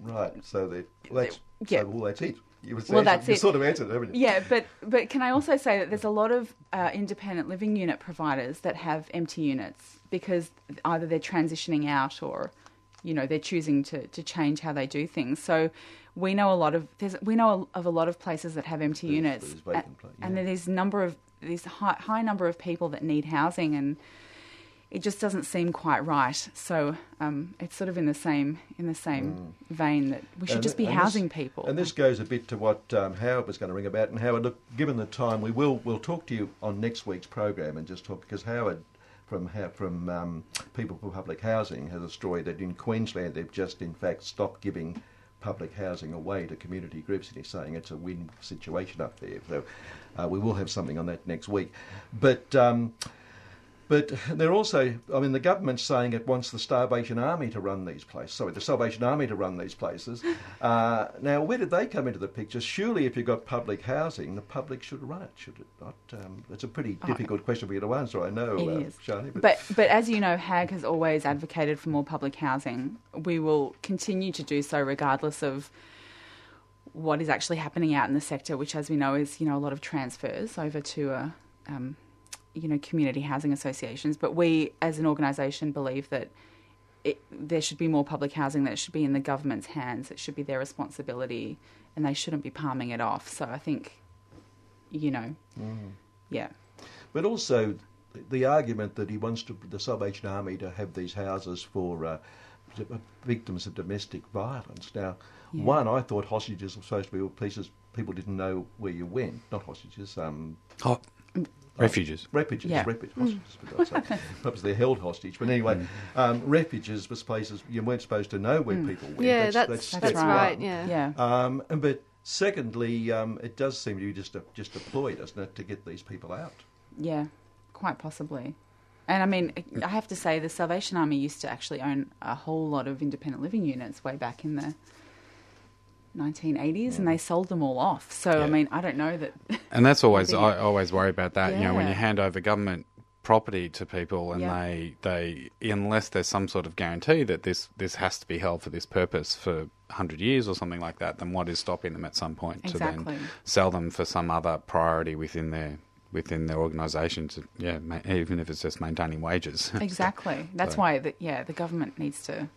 Right. So they, well, that's, Yeah. so, well, that's it. You, was Well, that's you it. sort of answered, it, haven't you? Yeah, but but can I also say that there's a lot of uh, independent living unit providers that have empty units because either they're transitioning out or, you know, they're choosing to, to change how they do things. So we know a lot of there's we know of a lot of places that have empty There's- units, there's and yeah. there's number of these high, high number of people that need housing and. It just doesn't seem quite right, so um, it's sort of in the same in the same vein that we should And- just be and this- housing people. And this goes a bit to what um, Howard was going to ring about. And Howard, look, given the time, we will we'll talk to you on next week's program and just talk because Howard from from um, People for Public Housing has a story that in Queensland they've just in fact stopped giving public housing away to community groups, and he's saying it's a win situation up there. So uh, we will have something on that next week, but. Um, but they're also, I mean, the government's saying it wants the Starvation Army to run these places. Sorry, the Salvation Army to run these places. <laughs> Uh, now, where did they come into the picture? Surely, if you've got public housing, the public should run it, should it not? Um, it's a pretty difficult question for you to answer, I know, It uh, is. Shani. But but as you know, HAAG has always advocated for more public housing. We will continue to do so regardless of what is actually happening out in the sector, which, as we know, is you know a lot of transfers over to a um, you know community housing associations. But we, as an organisation, believe that. It, there should be more public housing that should be in the government's hands. It should be their responsibility, and they shouldn't be palming it off. So I think, you know, yeah, But also, the argument that he wants to, the Salvation Army to have these houses for uh, victims of domestic violence. Now, Yeah. one, I thought hostages were supposed to be places people didn't know where you went, not hostages, um, Oh, refuges. refuges, Yeah. refuges, hostages, for God's. Perhaps <laughs> they're held hostage. But anyway, Mm. um, refuges was places you weren't supposed to know where people went. Yeah, that's that's, step That's right. one. Yeah. Yeah. Um, and- but secondly, um, it does seem to be just a, just a ploy, doesn't it, to get these people out? Yeah, quite possibly. And I mean, I have to say, the Salvation Army used to actually own a whole lot of independent living units way back in the 1980s, and mm. they sold them all off. So I mean, I don't know that. And that's <laughs> always I always worry about that. You know, when you hand over government property to people and Yeah. they they unless there's some sort of guarantee that this this has to be held for this purpose for 100 years or something like that, then what is stopping them at some point to then sell them for some other priority within their within their organisation to yeah, ma- even if it's just maintaining wages. <laughs> exactly. That's So- why that yeah, the government needs to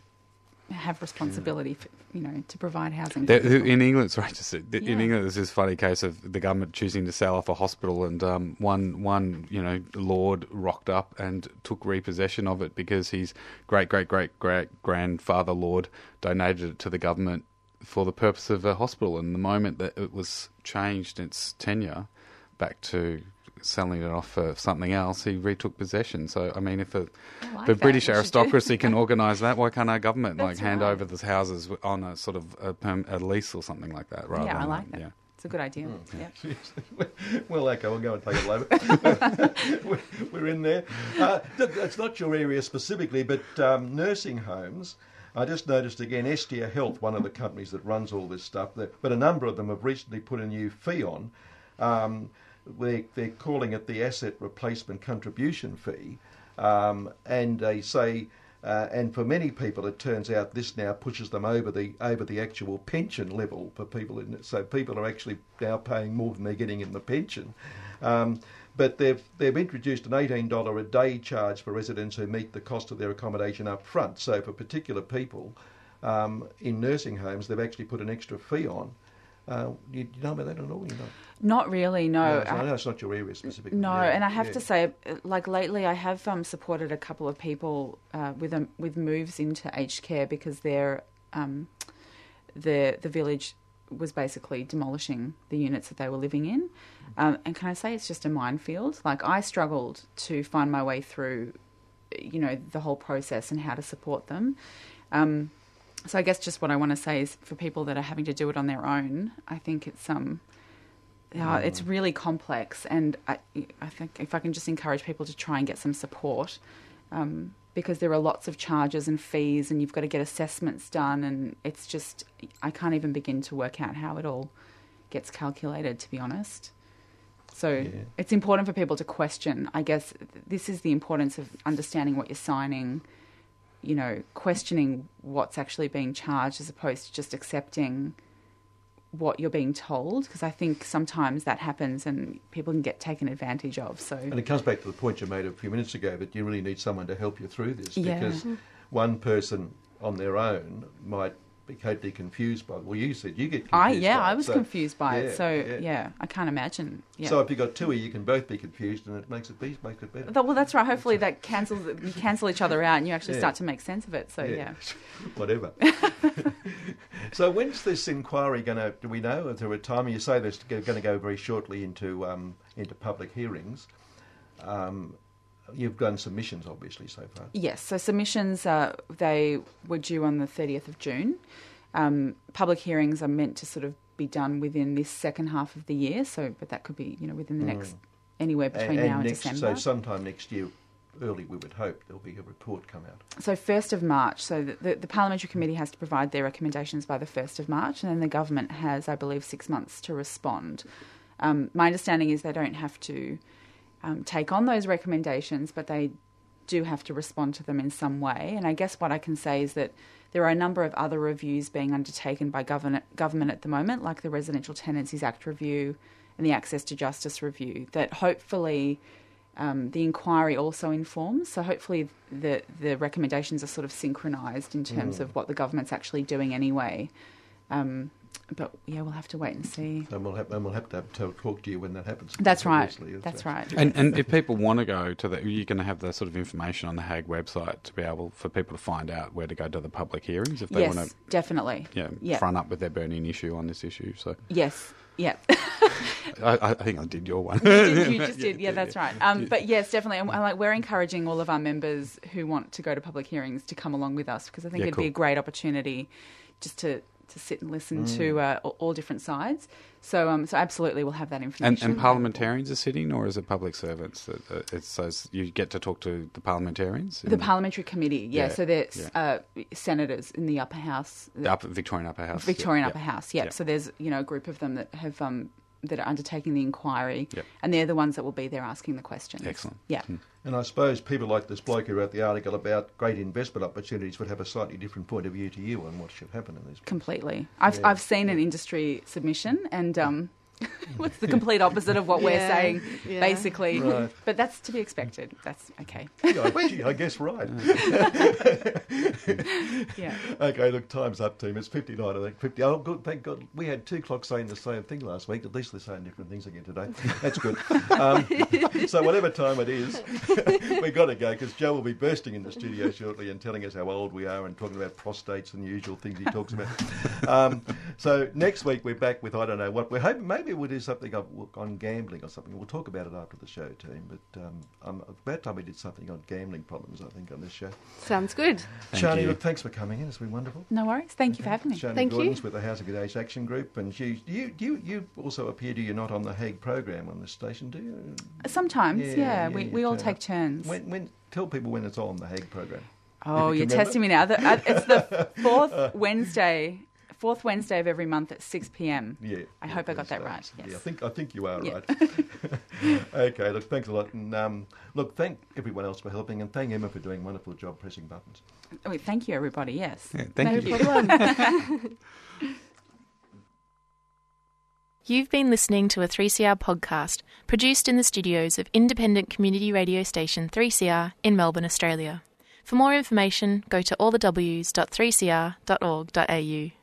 have responsibility for you know to provide housing. There, in England, sorry, just in Yeah. England, there's this funny case of the government choosing to sell off a hospital, and um, one one you know lord rocked up and took repossession of it because his great great great great grandfather lord donated it to the government for the purpose of a hospital. And the moment that it was changed its tenure back to selling it off for something else, he retook possession. So I mean, if a I like the that. British We should do- aristocracy can organise that. Why can't our government like hand right. over the houses on a sort of a, perm, a lease or something like that? Rather yeah, I like that. Yeah. It's a good idea. Hmm. Yeah. <laughs> well, okay, we'll go and take it later. we're, we're in there. Uh, look, it's not your area specifically, but um, nursing homes. I just noticed again, Estia Health, one of the companies that runs all this stuff, but a number of them have recently put a new fee on. Um, they, they're calling it the asset replacement contribution fee, um, and they say. Uh, and for many people, it turns out this now pushes them over the over the actual pension level for people. In. So people are actually now paying more than they're getting in the pension. Um, but they've they've introduced an eighteen dollar a day charge for residents who meet the cost of their accommodation up front. So for particular people um, in nursing homes, they've actually put an extra fee on. Uh, you, you know about that at all? You know? Not really. No. I know it's not your area specifically. No, yeah, and I have yeah. to say, like lately, I have um, supported a couple of people uh, with um, with moves into aged care because their um, the the village was basically demolishing the units that they were living in. Um, and can I say it's just a minefield? Like I struggled to find my way through, you know, the whole process and how to support them. Um, so I guess just what I want to say is for people that are having to do it on their own, I think it's um yeah, it's really complex, and I, I think if I can just encourage people to try and get some support, um, because there are lots of charges and fees, and you've got to get assessments done, and it's just I can't even begin to work out how it all gets calculated, to be honest. So Yeah. it's important for people to question. I guess this is the importance of understanding what you're signing. You know, questioning what's actually being charged as opposed to just accepting what you're being told because I think sometimes that happens and people can get taken advantage of. So And it comes back to the point you made a few minutes ago that you really need someone to help you through this Yeah. because mm-hmm. one person on their own might be totally confused by. it. Well, you said you get confused. I yeah, I was so- confused by yeah, it. So yeah. yeah. I can't imagine. Yeah. So if you've got two of you, you can both be confused, and it makes it be, makes it better. Well, that's right. Hopefully, that cancels you cancel each other out, and you actually start to make sense of it. So yeah, <laughs> Whatever. <laughs> so when's this inquiry going to? Do we know? Is there a time? You say this going to go very shortly into um, into public hearings. Um, you've done submissions, obviously, so far. yes. So submissions uh, they were due on the thirtieth of June. Um, public hearings are meant to sort of be done within this second half of the year. So, but that could be you know within the next anywhere between now and next, December. so sometime next year, early, we would hope there'll be a report come out. So first of March. So the, the, the parliamentary committee has to provide their recommendations by the first of March, and then the government has, I believe, six months to respond. Um, my understanding is they don't have to um, take on those recommendations, but they do have to respond to them in some way. And I guess what I can say is that there are a number of other reviews being undertaken by government government at the moment, like the Residential Tenancies Act review and the Access to Justice review, that hopefully um, the inquiry also informs. So hopefully the the recommendations are sort of synchronised in terms of what the government's actually doing anyway. Um, but yeah, we'll have to wait and see. And we'll have, and we'll have to, have to talk to you when that happens. That's right. That's that- right. And, and if people want to go to the, you're going to have the sort of information on the HAAG website to be able for people to find out where to go to the public hearings if they yes, want to, definitely. yeah, Yeah. front up with their burning issue on this issue. So Yes. Yeah. <laughs> I, I think I did your one. you, did, you just did. <laughs> Yeah, that's right. Um, but yes, definitely. And, like we're encouraging all of our members who want to go to public hearings to come along with us because I think Yeah, it'd be a great opportunity just to to sit and listen Mm. to uh, all, different sides. So um, so absolutely, we'll have that information. and parliamentarians are sitting, or is it public servants? That, uh, it says you get to talk to the parliamentarians. the parliamentary committee, yeah. Yeah, so there's yeah. uh, senators in the upper house, the upper, Victorian Upper House. Victorian yeah, Upper House. Yep. yeah. So there's you know a group of them that have um, that are undertaking the inquiry, Yep. and they're the ones that will be there asking the questions. Excellent. Yeah. And I suppose people like this bloke who wrote the article about great investment opportunities would have a slightly different point of view to you on what should happen in these. Completely. I've Yeah. I've seen an industry submission, and um, <laughs> what's the complete opposite of what we're Yeah, saying, yeah. basically. Right. But that's to be expected. That's okay. Yeah, I, gee, I guess right. <laughs> Yeah. Okay, look, time's up, team. It's 59, I think. 50. Oh, good, thank God. We had two clocks saying the same thing last week. At least they're saying different things again today. That's good. Um, <laughs> so, whatever time it is, we've got to go because Joe will be bursting in the studio shortly and telling us how old we are and talking about prostates and the usual things he talks about. Um, so, next week we're back with, I don't know what. We're hoping maybe we'll do something on on gambling or something. We'll talk about it after the show, team. But um, um, about time we did something on gambling problems, I think, on this show. Sounds good. Thank Shani, you. look, thanks for coming in. It's been wonderful. No worries. Thank you for having me. Shani Thank you. Gordon's with the Housing for the Aged Action Group, and you, you, you, you also appear to you not on the HAAG program on this station, do you? Sometimes, Yeah, yeah. yeah, we we all turn take up. turns. When, when, tell people when it's on the HAAG program. oh, you you're remember? testing me now. The, uh, it's the <laughs> fourth Wednesday, fourth Wednesday of every month at six p.m. Yeah, I yeah, hope I got please that don't. right, Yeah, I think I think you are Yeah. right. <laughs> <laughs> okay, look, thanks a lot, and um, look, thank everyone else for helping, and thank Emma for doing a wonderful job pressing buttons. Oh, thank you, everybody. Yes. Yeah, thank No you. problem. <laughs> You've been listening to a 3CR podcast produced in the studios of independent community radio station 3CR in Melbourne, Australia. For more information, go to allthews.3cr.org.au.